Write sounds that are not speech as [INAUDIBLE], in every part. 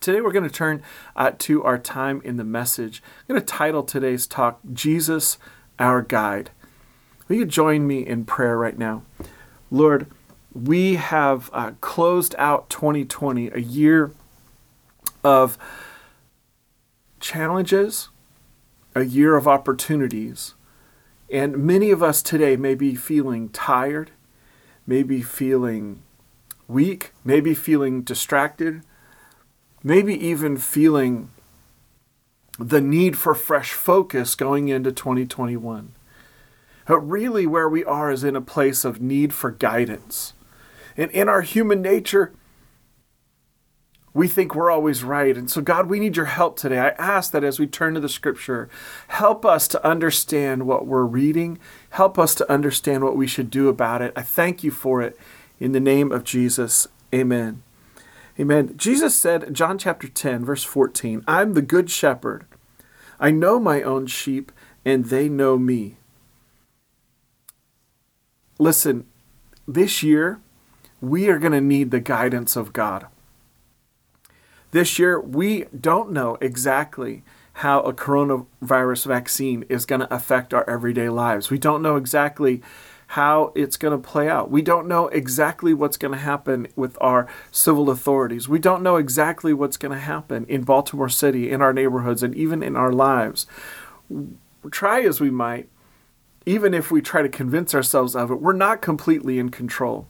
Today we're going to turn uh, to our time in the message. I'm going to title today's talk, Jesus, Our Guide. Will you join me in prayer right now? Lord, we have uh, closed out 2020, a year of challenges, a year of opportunities. And many of us today may be feeling tired, maybe feeling weak, maybe feeling distracted, maybe even feeling the need for fresh focus going into 2021. But really, where we are is in a place of need for guidance. And in our human nature, we think we're always right. And so, God, we need your help today. I ask that as we turn to the scripture, help us to understand what we're reading, help us to understand what we should do about it. I thank you for it. In the name of Jesus, amen. Amen. Jesus said, John chapter 10, verse 14, I'm the good shepherd. I know my own sheep, and they know me. Listen, this year, we are going to need the guidance of God. This year, we don't know exactly how a coronavirus vaccine is going to affect our everyday lives. We don't know exactly how it's going to play out. We don't know exactly what's going to happen with our civil authorities. We don't know exactly what's going to happen in Baltimore City, in our neighborhoods, and even in our lives. Try as we might, even if we try to convince ourselves of it, we're not completely in control.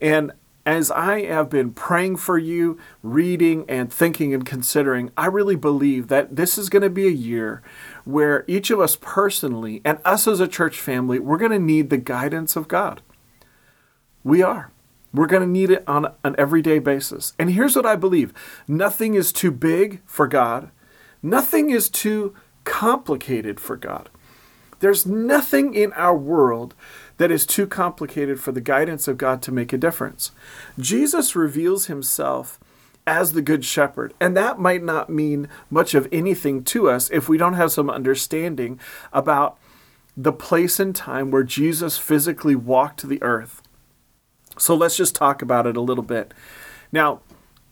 And as I have been praying for you, reading and thinking and considering, I really believe that this is going to be a year where each of us personally and us as a church family, we're going to need the guidance of God. We are. We're going to need it on an everyday basis. And here's what I believe nothing is too big for God, nothing is too complicated for God. There's nothing in our world that is too complicated for the guidance of God to make a difference. Jesus reveals himself as the Good Shepherd. And that might not mean much of anything to us if we don't have some understanding about the place and time where Jesus physically walked the earth. So let's just talk about it a little bit. Now,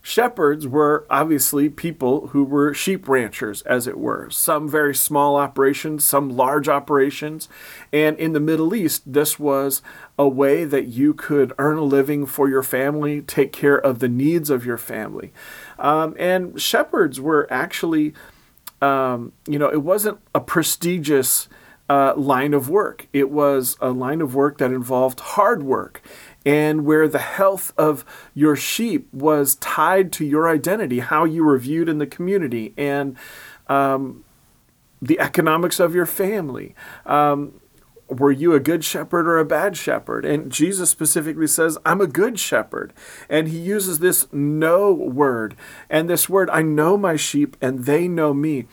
Shepherds were obviously people who were sheep ranchers, as it were. Some very small operations, some large operations. And in the Middle East, this was a way that you could earn a living for your family, take care of the needs of your family. Um, and shepherds were actually, um, you know, it wasn't a prestigious uh, line of work, it was a line of work that involved hard work and where the health of your sheep was tied to your identity, how you were viewed in the community, and um, the economics of your family. Um, were you a good shepherd or a bad shepherd? And Jesus specifically says, I'm a good shepherd. And he uses this know word. And this word, I know my sheep and they know me.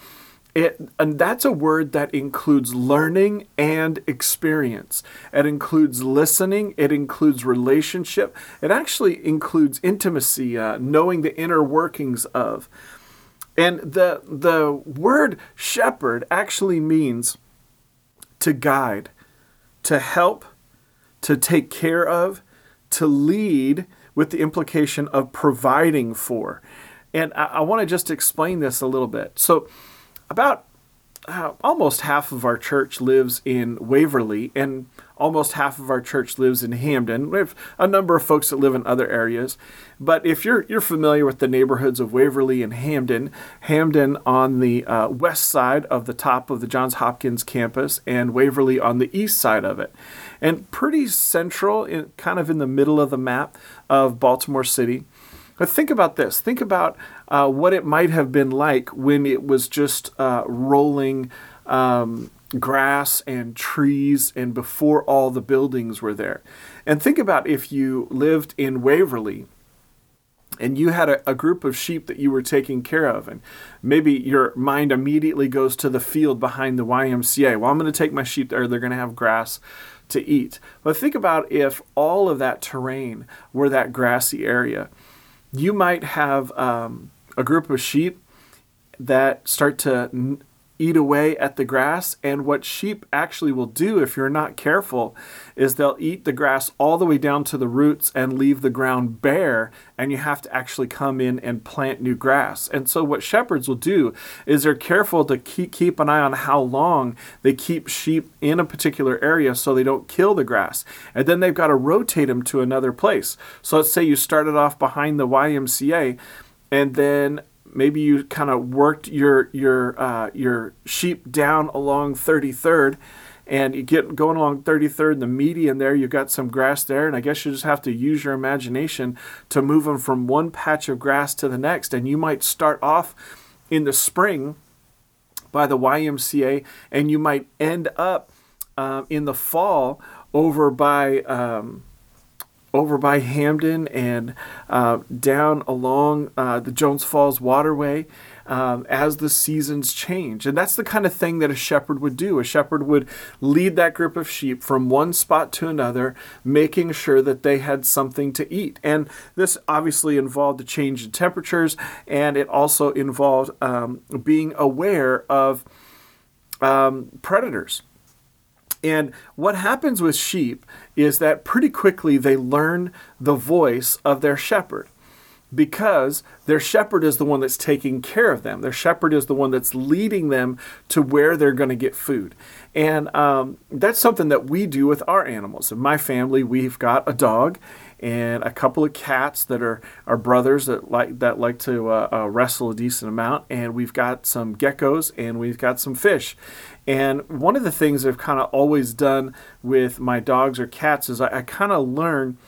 It, and that's a word that includes learning and experience. It includes listening. It includes relationship. It actually includes intimacy, uh, knowing the inner workings of. And the the word shepherd actually means to guide, to help, to take care of, to lead, with the implication of providing for. And I, I want to just explain this a little bit. So about uh, almost half of our church lives in Waverly, and almost half of our church lives in Hampden. We have a number of folks that live in other areas, but if you're you're familiar with the neighborhoods of Waverly and Hampden, Hampden on the uh, west side of the top of the Johns Hopkins campus, and Waverly on the east side of it, and pretty central, in, kind of in the middle of the map of Baltimore City. But think about this. Think about uh, what it might have been like when it was just uh, rolling um, grass and trees and before all the buildings were there. And think about if you lived in Waverly and you had a, a, group of sheep that you were taking care of, and maybe your mind immediately goes to the field behind the YMCA. Well, I'm going to take my sheep there, they're going to have grass to eat. But think about if all of that terrain were that grassy area you might have um, a group of sheep that start to eat away at the grass. And what sheep actually will do, if you're not careful, is they'll eat the grass all the way down to the roots and leave the ground bare. And you have to actually come in and plant new grass. And so, what shepherds will do is they're careful to keep, keep an eye on how long they keep sheep in a particular area so they don't kill the grass. And then they've got to rotate them to another place. So, let's say you started off behind the YMCA and then maybe you kind of worked your your uh, your sheep down along 33rd and you get going along 33rd in the median there you've got some grass there and i guess you just have to use your imagination to move them from one patch of grass to the next and you might start off in the spring by the ymca and you might end up uh, in the fall over by um, over by Hampden and uh, down along uh, the Jones Falls waterway um, as the seasons change. And that's the kind of thing that a shepherd would do. A shepherd would lead that group of sheep from one spot to another, making sure that they had something to eat. And this obviously involved a change in temperatures, and it also involved um, being aware of um, predators. And what happens with sheep is that pretty quickly they learn the voice of their shepherd because their shepherd is the one that's taking care of them. Their shepherd is the one that's leading them to where they're going to get food. And um, that's something that we do with our animals. In my family, we've got a dog and a couple of cats that are, are brothers that like that like to uh, uh, wrestle a decent amount, and we've got some geckos and we've got some fish. And one of the things I've kind of always done with my dogs or cats is I, I kind of learn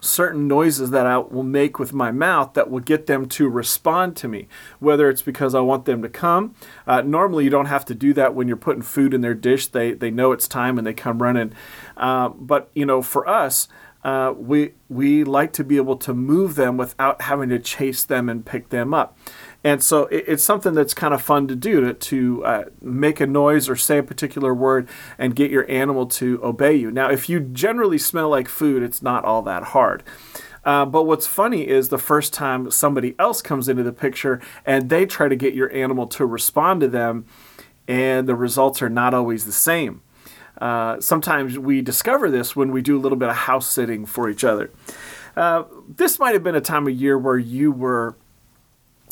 certain noises that I will make with my mouth that will get them to respond to me, whether it's because I want them to come. Uh, normally, you don't have to do that when you're putting food in their dish. They, they know it's time and they come running. Uh, but, you know, for us, uh, we, we like to be able to move them without having to chase them and pick them up. And so it, it's something that's kind of fun to do to, to uh, make a noise or say a particular word and get your animal to obey you. Now, if you generally smell like food, it's not all that hard. Uh, but what's funny is the first time somebody else comes into the picture and they try to get your animal to respond to them, and the results are not always the same. Uh, sometimes we discover this when we do a little bit of house sitting for each other. Uh, this might have been a time of year where you were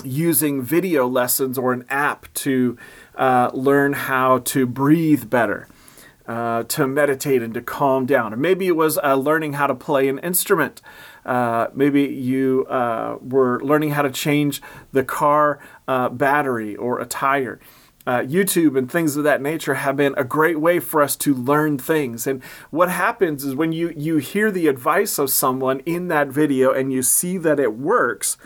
using video lessons or an app to uh, learn how to breathe better, uh, to meditate and to calm down. Or maybe it was uh, learning how to play an instrument. Uh, maybe you uh, were learning how to change the car battery or a tire. YouTube and things of that nature have been a great way for us to learn things. And what happens is when you, you hear the advice of someone in that video and you see that it works,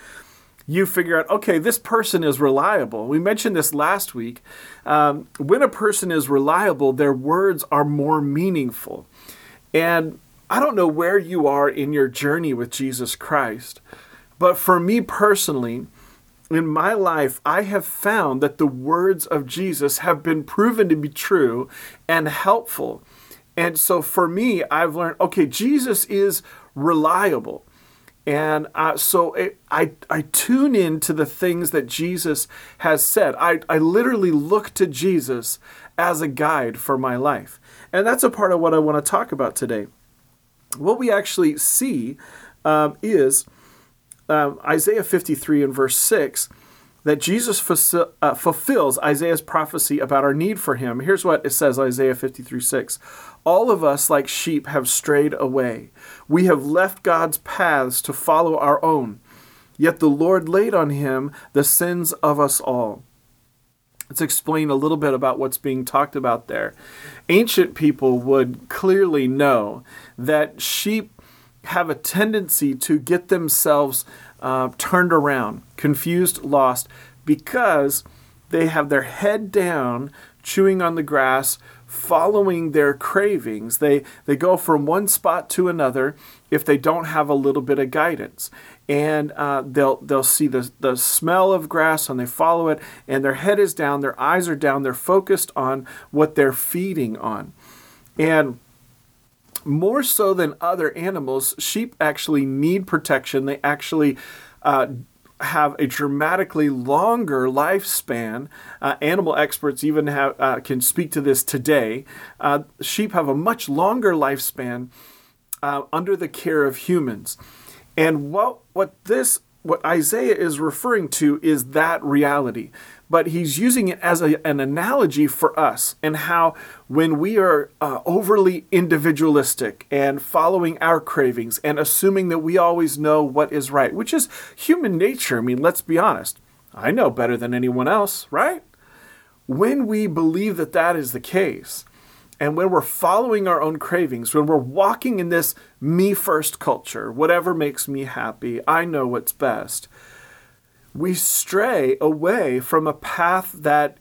you figure out, okay, this person is reliable. We mentioned this last week. Um, when a person is reliable, their words are more meaningful. And I don't know where you are in your journey with Jesus Christ, but for me personally, in my life, I have found that the words of Jesus have been proven to be true and helpful. And so for me, I've learned okay, Jesus is reliable. And uh, so I, I tune in to the things that Jesus has said. I, I literally look to Jesus as a guide for my life. And that's a part of what I want to talk about today. What we actually see um, is um, Isaiah 53 and verse 6 that Jesus uh, fulfills Isaiah's prophecy about our need for him. Here's what it says Isaiah 53 6. All of us, like sheep, have strayed away. We have left God's paths to follow our own. Yet the Lord laid on him the sins of us all. Let's explain a little bit about what's being talked about there. Ancient people would clearly know that sheep have a tendency to get themselves uh, turned around, confused, lost, because they have their head down, chewing on the grass, following their cravings. They, they go from one spot to another if they don't have a little bit of guidance. And uh, they'll, they'll see the, the smell of grass and they follow it, and their head is down, their eyes are down, they're focused on what they're feeding on. And more so than other animals, sheep actually need protection. They actually uh, have a dramatically longer lifespan. Uh, animal experts even have, uh, can speak to this today. Uh, sheep have a much longer lifespan uh, under the care of humans. And what, what this what Isaiah is referring to is that reality but he's using it as a, an analogy for us and how when we are uh, overly individualistic and following our cravings and assuming that we always know what is right, which is human nature. I mean, let's be honest. I know better than anyone else, right? When we believe that that is the case, and when we're following our own cravings, when we're walking in this me first culture, whatever makes me happy, I know what's best, we stray away from a path that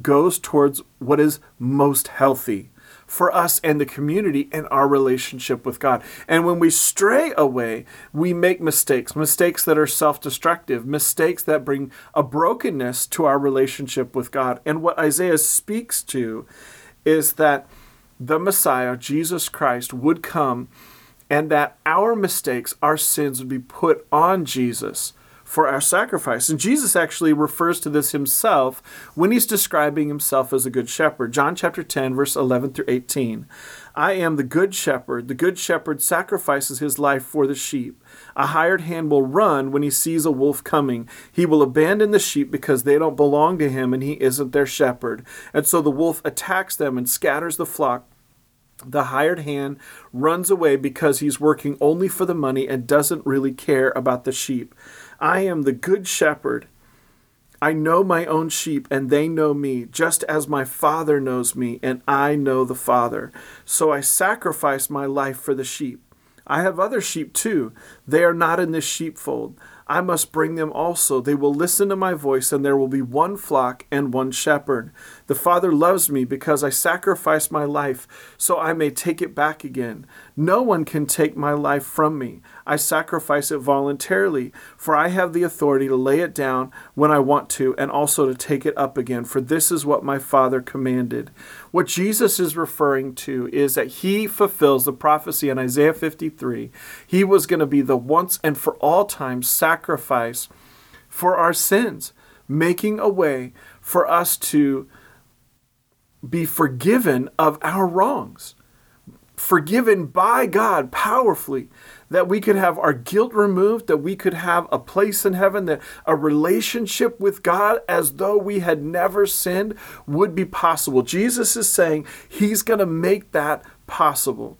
goes towards what is most healthy for us and the community and our relationship with God. And when we stray away, we make mistakes, mistakes that are self destructive, mistakes that bring a brokenness to our relationship with God. And what Isaiah speaks to is that the Messiah, Jesus Christ, would come and that our mistakes, our sins would be put on Jesus for our sacrifice. And Jesus actually refers to this himself when he's describing himself as a good shepherd. John chapter 10, verse 11 through 18. I am the good shepherd. The good shepherd sacrifices his life for the sheep. A hired hand will run when he sees a wolf coming. He will abandon the sheep because they don't belong to him and he isn't their shepherd. And so the wolf attacks them and scatters the flock. The hired hand runs away because he's working only for the money and doesn't really care about the sheep. I am the good shepherd. I know my own sheep, and they know me, just as my Father knows me, and I know the Father. So I sacrifice my life for the sheep. I have other sheep too. They are not in this sheepfold. I must bring them also. They will listen to my voice, and there will be one flock and one shepherd. The Father loves me because I sacrifice my life so I may take it back again. No one can take my life from me. I sacrifice it voluntarily, for I have the authority to lay it down when I want to and also to take it up again, for this is what my Father commanded. What Jesus is referring to is that he fulfills the prophecy in Isaiah 53. He was going to be the once and for all time sacrifice for our sins, making a way for us to be forgiven of our wrongs, forgiven by God powerfully, that we could have our guilt removed, that we could have a place in heaven, that a relationship with God as though we had never sinned would be possible. Jesus is saying he's going to make that possible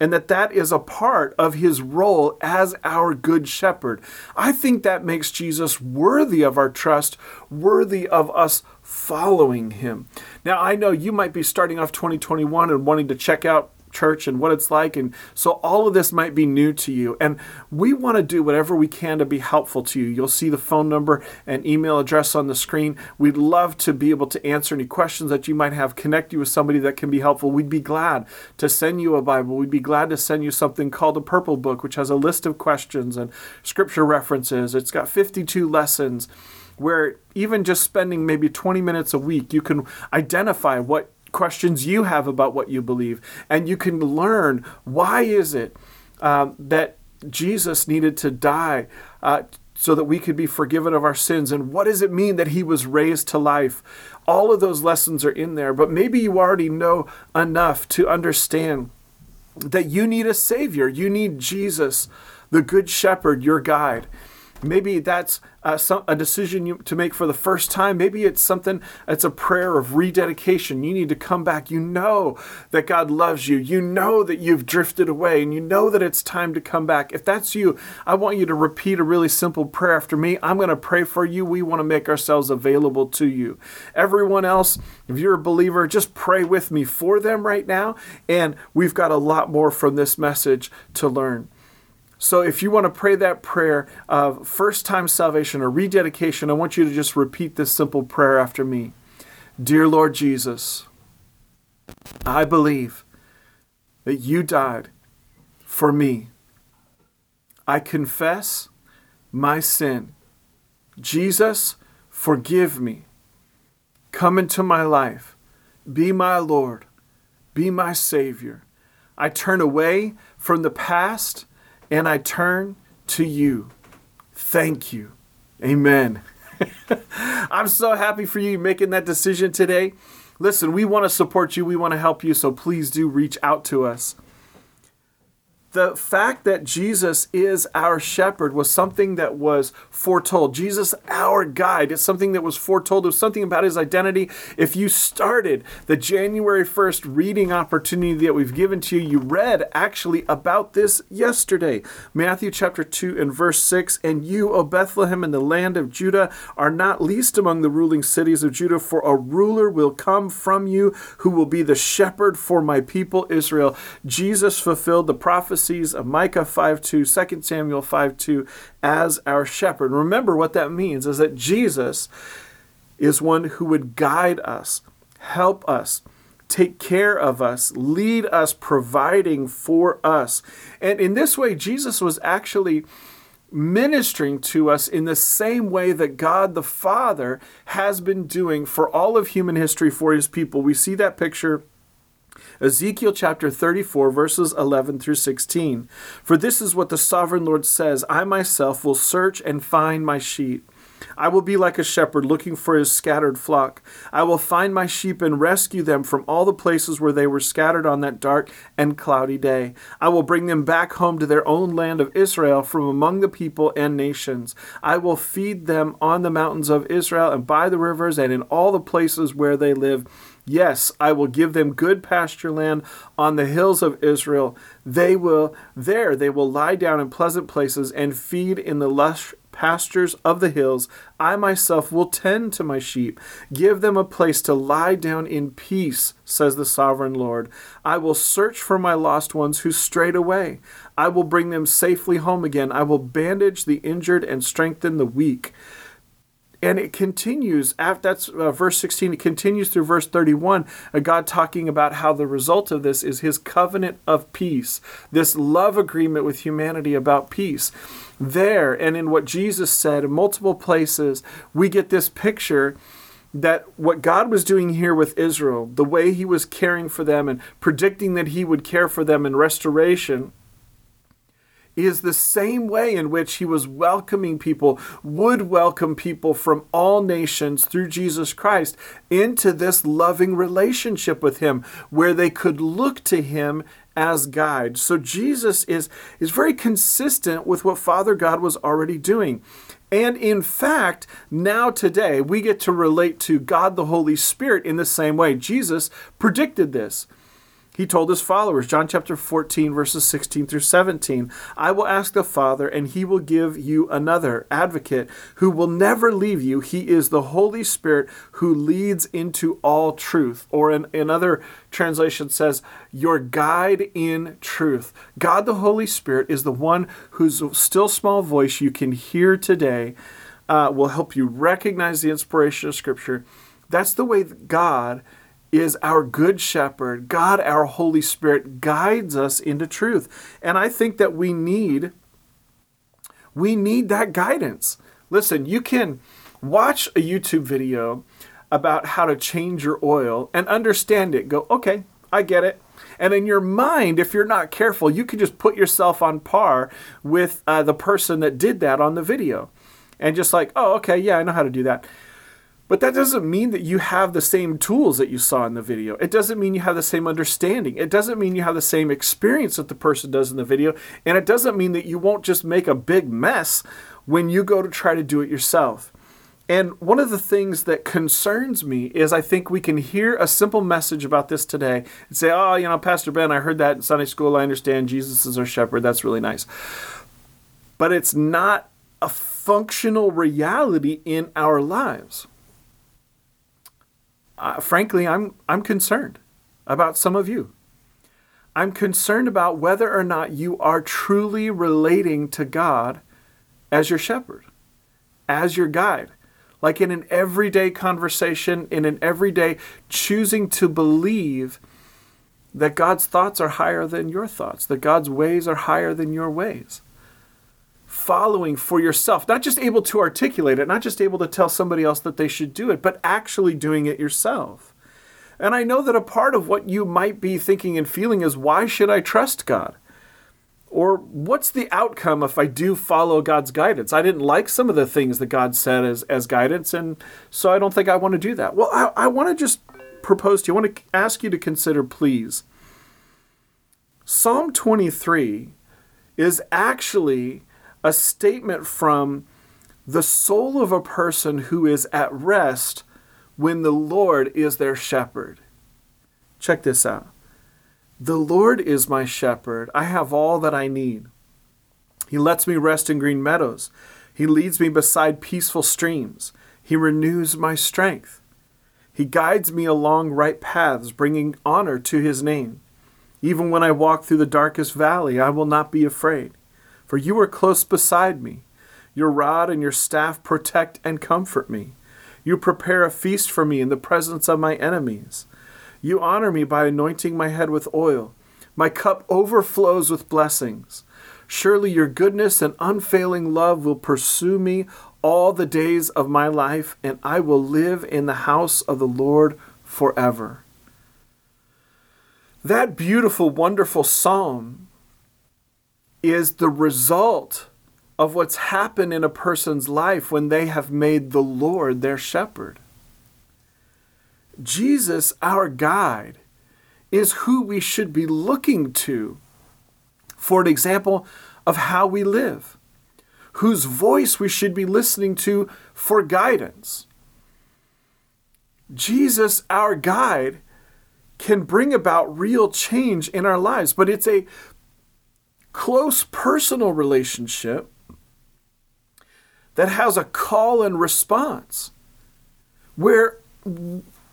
and that that is a part of his role as our good shepherd. I think that makes Jesus worthy of our trust, worthy of us following him. Now, I know you might be starting off 2021 and wanting to check out church and what it's like. And so all of this might be new to you. And we want to do whatever we can to be helpful to you. You'll see the phone number and email address on the screen. We'd love to be able to answer any questions that you might have, connect you with somebody that can be helpful. We'd be glad to send you a Bible. We'd be glad to send you something called a Purple Book, which has a list of questions and scripture references. It's got 52 lessons where even just spending maybe 20 minutes a week, you can identify what questions you have about what you believe and you can learn why is it um, that jesus needed to die uh, so that we could be forgiven of our sins and what does it mean that he was raised to life? All of those lessons are in there but maybe you already know enough to understand that you need a savior. You need jesus the good shepherd your guide Maybe that's uh, some, a decision you, to make for the first time. Maybe it's something, it's a prayer of rededication. You need to come back. You know that God loves you. You know that you've drifted away and you know that it's time to come back. If that's you, I want you to repeat a really simple prayer after me. I'm going to pray for you. We want to make ourselves available to you. Everyone else, if you're a believer, just pray with me for them right now. And we've got a lot more from this message to learn. So if you want to pray that prayer of first time salvation or rededication, I want you to just repeat this simple prayer after me. Dear Lord Jesus, I believe that you died for me. I confess my sin. Jesus, forgive me. Come into my life. Be my Lord. Be my Savior. I turn away from the past and I turn to you. Thank you. Amen. [LAUGHS] I'm so happy for you making that decision today. Listen, we want to support you, we want to help you, so please do reach out to us the fact that Jesus is our shepherd was something that was foretold. Jesus, our guide, is something that was foretold. It was something about his identity. If you started the January 1st reading opportunity that we've given to you, you read actually about this yesterday. Matthew chapter 2 and verse 6 And you, O Bethlehem, in the land of Judah, are not least among the ruling cities of Judah, for a ruler will come from you who will be the shepherd for my people Israel. Jesus fulfilled the prophecy prophecies of Micah 5:2, 2 Samuel 5:2 as our shepherd. Remember what that means is that Jesus is one who would guide us, help us, take care of us, lead us, providing for us. And in this way, Jesus was actually ministering to us in the same way that God the Father has been doing for all of human history for his people. We see that picture Ezekiel chapter 34, verses 11 through 16. For this is what the sovereign Lord says I myself will search and find my sheep. I will be like a shepherd looking for his scattered flock. I will find my sheep and rescue them from all the places where they were scattered on that dark and cloudy day. I will bring them back home to their own land of Israel from among the people and nations. I will feed them on the mountains of Israel and by the rivers and in all the places where they live. Yes, I will give them good pasture land on the hills of Israel. They will there they will lie down in pleasant places and feed in the lush pastures of the hills. I myself will tend to my sheep, give them a place to lie down in peace, says the sovereign Lord. I will search for my lost ones who strayed away. I will bring them safely home again. I will bandage the injured and strengthen the weak and it continues after that's uh, verse 16 it continues through verse 31 uh, god talking about how the result of this is his covenant of peace this love agreement with humanity about peace. There and in what jesus said in multiple places we get this picture that what God was doing here with Israel, the way he was caring for them and predicting that he would care for them in restoration, is the same way in which he was welcoming people, would welcome people from all nations through Jesus Christ into this loving relationship with him where they could look to him as guide. So Jesus is, is very consistent with what Father God was already doing. And in fact, now today, we get to relate to God the Holy Spirit in the same way. Jesus predicted this he told his followers, John chapter 14, verses 16 through 17, I will ask the Father, and he will give you another advocate who will never leave you. He is the Holy Spirit who leads into all truth. Or in another translation says, Your guide in truth. God the Holy Spirit is the one whose still small voice you can hear today, uh, will help you recognize the inspiration of Scripture. That's the way that God is our good shepherd. God, our Holy Spirit, guides us into truth. And I think that we need we need that guidance. Listen, you can watch a YouTube video about how to change your oil and understand it. Go, okay, I get it. And in your mind, if you're not careful, you can just put yourself on par with uh, the person that did that on the video. And just like, oh, okay, yeah, I know how to do that. But that doesn't mean that you have the same tools that you saw in the video. It doesn't mean you have the same understanding. It doesn't mean you have the same experience that the person does in the video. And it doesn't mean that you won't just make a big mess when you go to try to do it yourself. And one of the things that concerns me is I think we can hear a simple message about this today and say, oh, you know, Pastor Ben, I heard that in Sunday school. I understand Jesus is our shepherd. That's really nice. But it's not a functional reality in our lives uh, frankly, I'm, I'm concerned about some of you. I'm concerned about whether or not you are truly relating to God as your shepherd, as your guide. Like in an everyday conversation, in an everyday choosing to believe that God's thoughts are higher than your thoughts, that God's ways are higher than your ways following for yourself, not just able to articulate it, not just able to tell somebody else that they should do it, but actually doing it yourself. And I know that a part of what you might be thinking and feeling is why should I trust God? Or what's the outcome if I do follow God's guidance? I didn't like some of the things that God said as, as guidance, and so I don't think I want to do that. Well, I, I want to just propose to you, I want to ask you to consider, please. Psalm 23 is actually a statement from the soul of a person who is at rest when the Lord is their shepherd. Check this out. The Lord is my shepherd. I have all that I need. He lets me rest in green meadows. He leads me beside peaceful streams. He renews my strength. He guides me along right paths, bringing honor to his name. Even when I walk through the darkest valley, I will not be afraid, for you are close beside me. Your rod and your staff protect and comfort me. You prepare a feast for me in the presence of my enemies. You honor me by anointing my head with oil. My cup overflows with blessings. Surely your goodness and unfailing love will pursue me all the days of my life, and I will live in the house of the Lord forever. That beautiful, wonderful psalm is the result of what's happened in a person's life when they have made the Lord their shepherd. Jesus, our guide, is who we should be looking to for an example of how we live, whose voice we should be listening to for guidance. Jesus, our guide, can bring about real change in our lives, but it's a close personal relationship that has a call and response where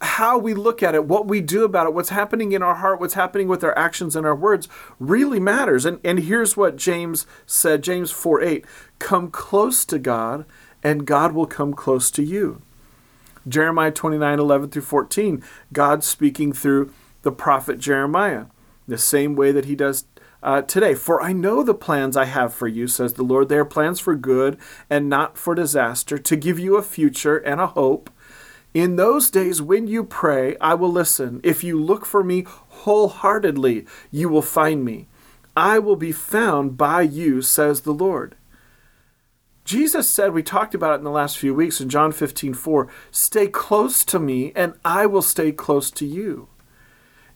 how we look at it, what we do about it, what's happening in our heart, what's happening with our actions and our words really matters. And, and here's what James said James 4 8 Come close to God, and God will come close to you. Jeremiah 29 11 through 14, God speaking through the prophet Jeremiah, the same way that he does uh, today. For I know the plans I have for you, says the Lord. They are plans for good and not for disaster, to give you a future and a hope. In those days, when you pray, I will listen. If you look for me wholeheartedly, you will find me. I will be found by you, says the Lord. Jesus said, we talked about it in the last few weeks in John 15, 4, stay close to me, and I will stay close to you.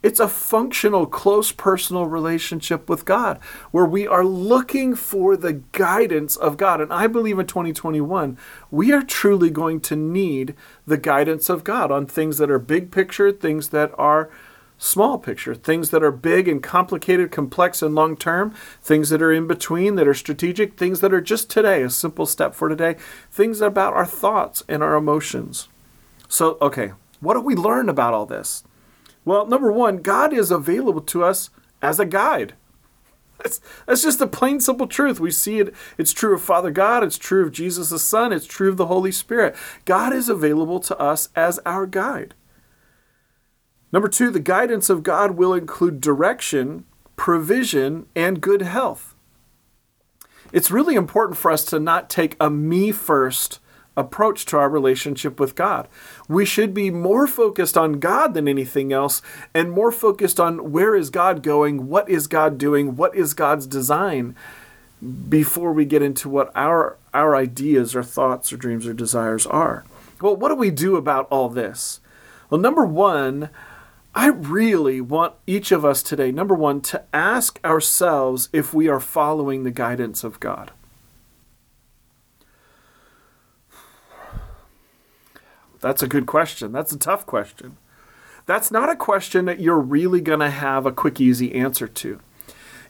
It's a functional, close personal relationship with God where we are looking for the guidance of God. And I believe in 2021, we are truly going to need the guidance of God on things that are big picture, things that are small picture, things that are big and complicated, complex and long term, things that are in between, that are strategic, things that are just today, a simple step for today, things about our thoughts and our emotions. So, okay, what do we learn about all this? Well, number one, God is available to us as a guide. That's, that's just a plain, simple truth. We see it. It's true of Father God. It's true of Jesus the Son. It's true of the Holy Spirit. God is available to us as our guide. Number two, the guidance of God will include direction, provision, and good health. It's really important for us to not take a me first approach to our relationship with God. We should be more focused on God than anything else and more focused on where is God going, what is God doing, what is God's design before we get into what our our ideas or thoughts or dreams or desires are. Well, what do we do about all this? Well, number 1, I really want each of us today, number 1, to ask ourselves if we are following the guidance of God. That's a good question. That's a tough question. That's not a question that you're really going to have a quick easy answer to.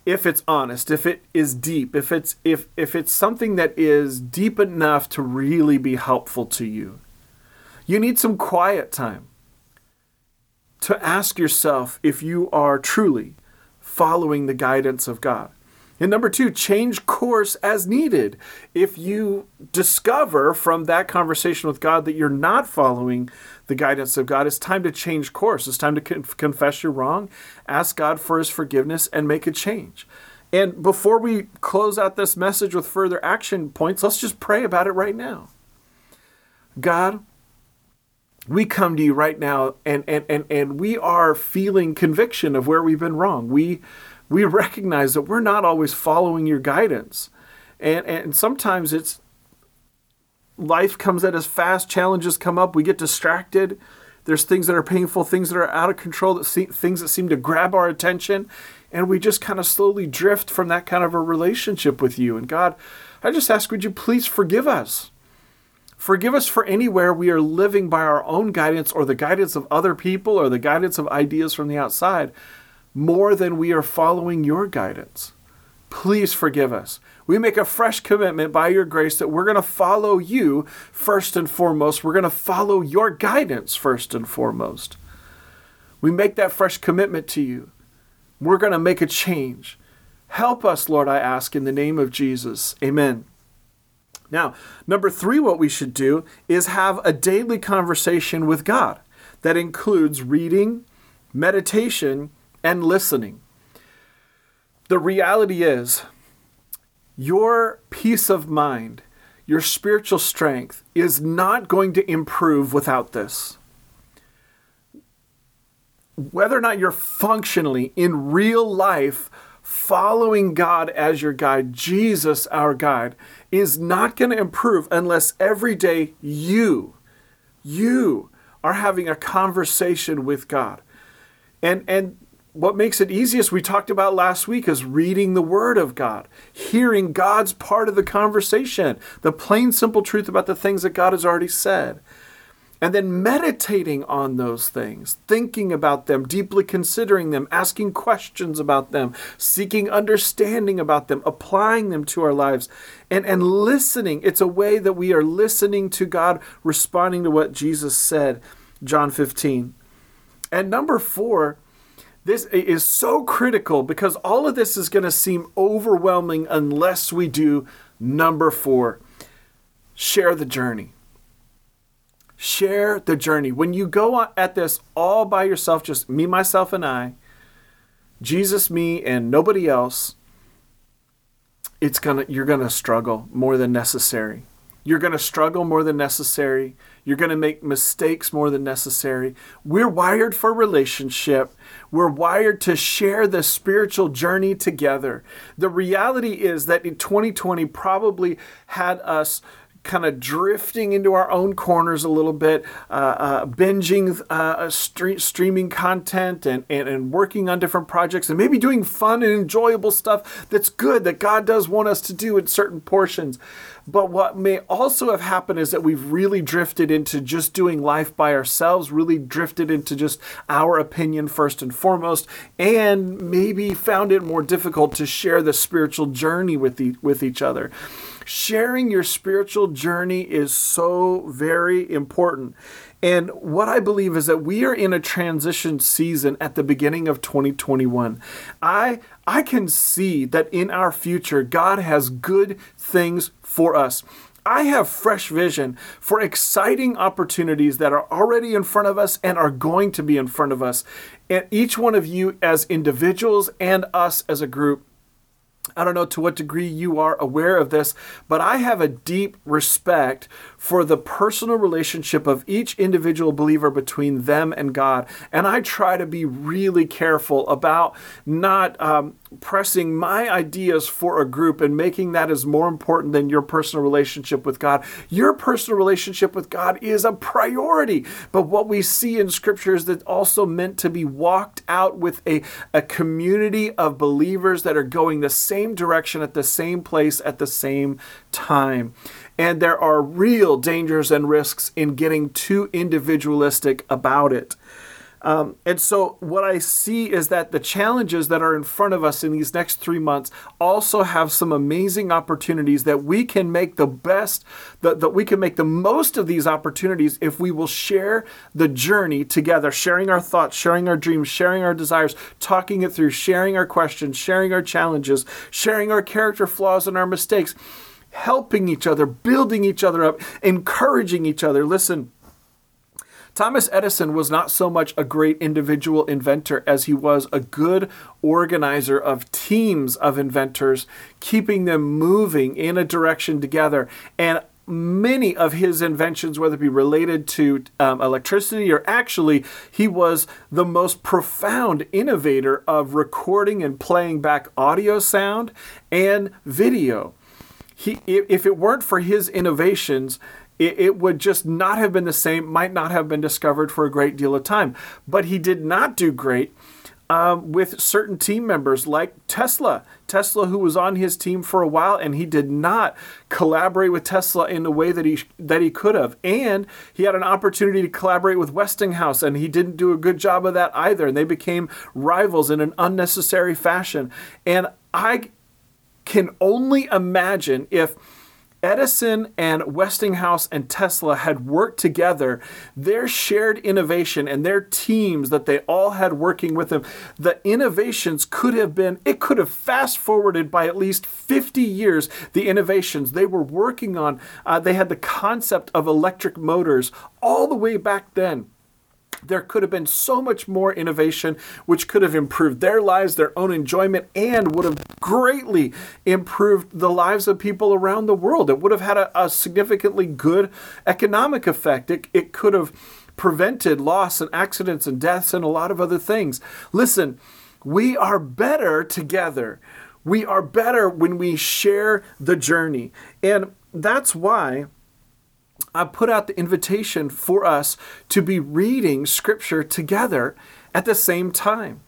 If it's honest, if it is deep, if it's if if it's something that is deep enough to really be helpful to you. You need some quiet time to ask yourself if you are truly following the guidance of God. And number two, change course as needed. If you discover from that conversation with God that you're not following the guidance of God, it's time to change course. It's time to confess you're wrong, ask God for his forgiveness, and make a change. And before we close out this message with further action points, let's just pray about it right now. God, we come to you right now and, and, and, and we are feeling conviction of where we've been wrong. We we recognize that we're not always following your guidance. And, and sometimes it's life comes at us fast, challenges come up, we get distracted. There's things that are painful, things that are out of control, that see, things that seem to grab our attention, and we just kind of slowly drift from that kind of a relationship with you. And God, I just ask, would you please forgive us? Forgive us for anywhere we are living by our own guidance or the guidance of other people or the guidance of ideas from the outside more than we are following your guidance. Please forgive us. We make a fresh commitment by your grace that we're going to follow you first and foremost. We're going to follow your guidance first and foremost. We make that fresh commitment to you. We're going to make a change. Help us, Lord, I ask, in the name of Jesus. Amen. Now, number three, what we should do is have a daily conversation with God that includes reading, meditation, and listening. The reality is, your peace of mind, your spiritual strength is not going to improve without this. Whether or not you're functionally in real life following God as your guide, Jesus our guide, is not going to improve unless every day you, you are having a conversation with God. And, and what makes it easiest, we talked about last week, is reading the Word of God, hearing God's part of the conversation, the plain, simple truth about the things that God has already said. And then meditating on those things, thinking about them, deeply considering them, asking questions about them, seeking understanding about them, applying them to our lives, and, and listening. It's a way that we are listening to God, responding to what Jesus said, John 15. And number four, this is so critical because all of this is going to seem overwhelming unless we do number four share the journey Share the journey. When you go at this all by yourself, just me, myself, and I, Jesus, me, and nobody else, it's gonna you're gonna struggle more than necessary. You're gonna struggle more than necessary. You're gonna make mistakes more than necessary. We're wired for relationship. We're wired to share the spiritual journey together. The reality is that in 2020 probably had us kind of drifting into our own corners a little bit, uh, uh, binging uh, streaming content and, and, and working on different projects and maybe doing fun and enjoyable stuff that's good that God does want us to do in certain portions. But what may also have happened is that we've really drifted into just doing life by ourselves, really drifted into just our opinion first and foremost, and maybe found it more difficult to share the spiritual journey with, with each other sharing your spiritual journey is so very important. And what I believe is that we are in a transition season at the beginning of 2021. I I can see that in our future God has good things for us. I have fresh vision for exciting opportunities that are already in front of us and are going to be in front of us. And each one of you as individuals and us as a group I don't know to what degree you are aware of this, but I have a deep respect for the personal relationship of each individual believer between them and God. And I try to be really careful about not um, pressing my ideas for a group and making that as more important than your personal relationship with God. Your personal relationship with God is a priority. But what we see in Scripture is that also meant to be walked out with a, a community of believers that are going the same direction at the same place at the same time. And there are real dangers and risks in getting too individualistic about it. Um, and so, what I see is that the challenges that are in front of us in these next three months also have some amazing opportunities that we can make the best, that, that we can make the most of these opportunities if we will share the journey together, sharing our thoughts, sharing our dreams, sharing our desires, talking it through, sharing our questions, sharing our challenges, sharing our character flaws and our mistakes helping each other, building each other up, encouraging each other. Listen, Thomas Edison was not so much a great individual inventor as he was a good organizer of teams of inventors, keeping them moving in a direction together. And many of his inventions, whether it be related to um, electricity or actually, he was the most profound innovator of recording and playing back audio sound and video. He, if it weren't for his innovations, it, it would just not have been the same, might not have been discovered for a great deal of time. But he did not do great um, with certain team members like Tesla. Tesla, who was on his team for a while, and he did not collaborate with Tesla in the way that he that he could have. And he had an opportunity to collaborate with Westinghouse, and he didn't do a good job of that either. And they became rivals in an unnecessary fashion. And I can only imagine if Edison and Westinghouse and Tesla had worked together, their shared innovation and their teams that they all had working with them, the innovations could have been, it could have fast forwarded by at least 50 years the innovations they were working on. Uh, they had the concept of electric motors all the way back then there could have been so much more innovation which could have improved their lives, their own enjoyment, and would have greatly improved the lives of people around the world. It would have had a, a significantly good economic effect. It, it could have prevented loss and accidents and deaths and a lot of other things. Listen, we are better together. We are better when we share the journey. And that's why I put out the invitation for us to be reading scripture together at the same time.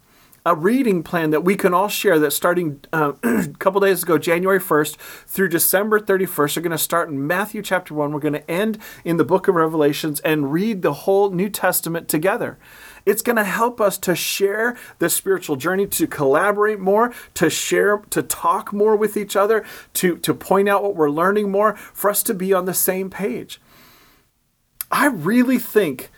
A reading plan that we can all share that starting uh, a [CLEARS THROAT] couple days ago, January 1st through December 31st, are going to start in Matthew chapter 1. We're going to end in the book of Revelations and read the whole New Testament together. It's going to help us to share the spiritual journey, to collaborate more, to share, to talk more with each other, to, to point out what we're learning more, for us to be on the same page. I really think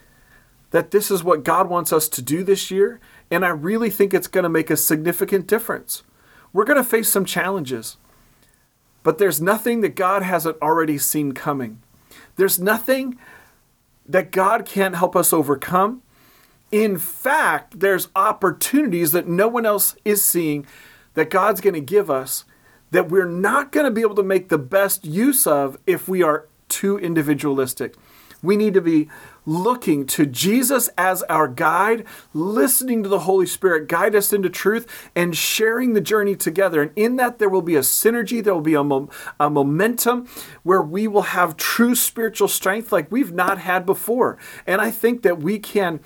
that this is what God wants us to do this year, and I really think it's going to make a significant difference. We're going to face some challenges, but there's nothing that God hasn't already seen coming. There's nothing that God can't help us overcome. In fact, there's opportunities that no one else is seeing that God's going to give us that we're not going to be able to make the best use of if we are too individualistic. We need to be looking to Jesus as our guide, listening to the Holy Spirit guide us into truth, and sharing the journey together. And in that, there will be a synergy, there will be a, mo- a momentum where we will have true spiritual strength like we've not had before. And I think that we can,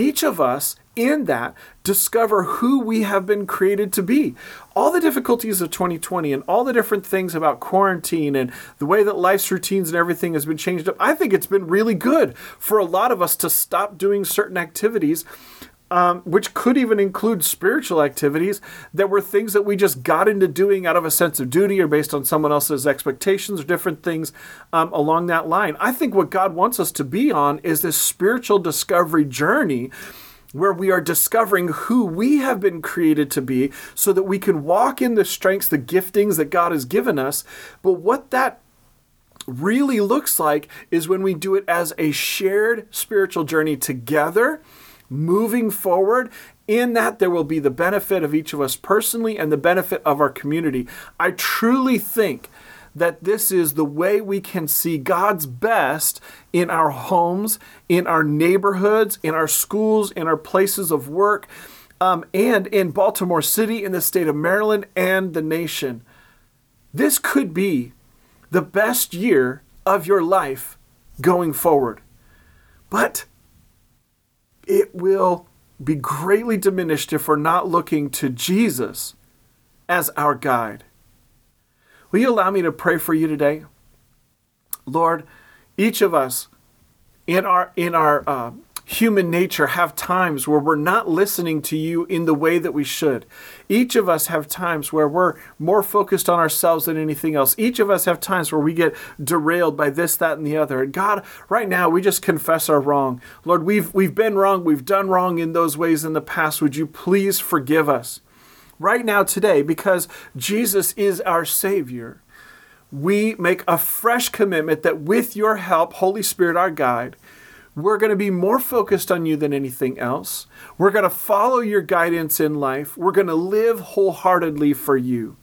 each of us, in that discover who we have been created to be. All the difficulties of 2020 and all the different things about quarantine and the way that life's routines and everything has been changed up, I think it's been really good for a lot of us to stop doing certain activities. Um, which could even include spiritual activities that were things that we just got into doing out of a sense of duty or based on someone else's expectations or different things um, along that line. I think what God wants us to be on is this spiritual discovery journey where we are discovering who we have been created to be so that we can walk in the strengths, the giftings that God has given us. But what that really looks like is when we do it as a shared spiritual journey together, moving forward. In that, there will be the benefit of each of us personally and the benefit of our community. I truly think that this is the way we can see God's best in our homes, in our neighborhoods, in our schools, in our places of work, um, and in Baltimore City, in the state of Maryland, and the nation. This could be the best year of your life going forward. But it will be greatly diminished if we're not looking to Jesus as our guide. Will you allow me to pray for you today? Lord, each of us in our in our uh, human nature have times where we're not listening to you in the way that we should. Each of us have times where we're more focused on ourselves than anything else. Each of us have times where we get derailed by this, that, and the other. And God, right now we just confess our wrong. Lord, we've we've been wrong, we've done wrong in those ways in the past. Would you please forgive us? right now, today, because Jesus is our Savior, we make a fresh commitment that with your help, Holy Spirit, our guide, we're going to be more focused on you than anything else. We're going to follow your guidance in life. We're going to live wholeheartedly for you.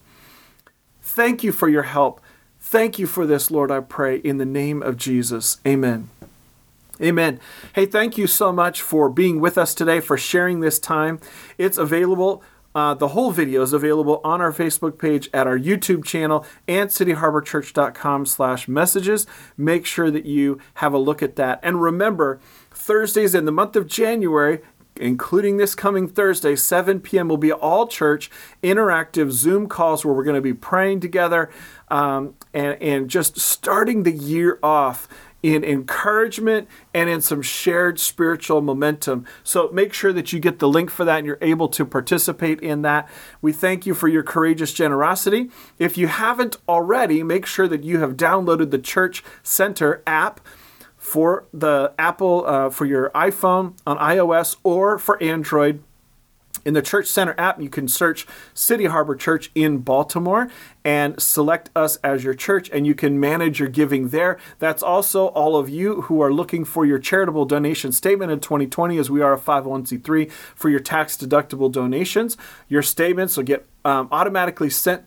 Thank you for your help Thank you for this, Lord, I pray, in the name of Jesus. Amen. Amen. Hey, thank you so much for being with us today, for sharing this time. It's available. Uh, the whole video is available on our Facebook page, at our YouTube channel, and cityharborchurch.com slash messages. Make sure that you have a look at that. And remember, Thursdays in the month of January, including this coming Thursday, 7 p.m., will be all church interactive Zoom calls where we're going to be praying together um, and, and just starting the year off in encouragement and in some shared spiritual momentum. So make sure that you get the link for that and you're able to participate in that. We thank you for your courageous generosity. If you haven't already, make sure that you have downloaded the Church Center app for the Apple, uh, for your iPhone on iOS or for Android. In the Church Center app, you can search City Harbor Church in Baltimore and select us as your church, and you can manage your giving there. That's also all of you who are looking for your charitable donation statement in 2020, as we are a 501c3 for your tax deductible donations. Your statements will get um, automatically sent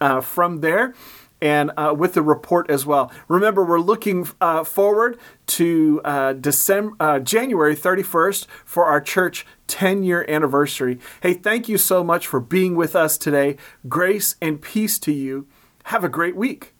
uh, from there and uh, with the report as well. Remember, we're looking uh, forward to uh, December, uh, January 31st for our church 10 year anniversary. Hey, thank you so much for being with us today. Grace and peace to you. Have a great week.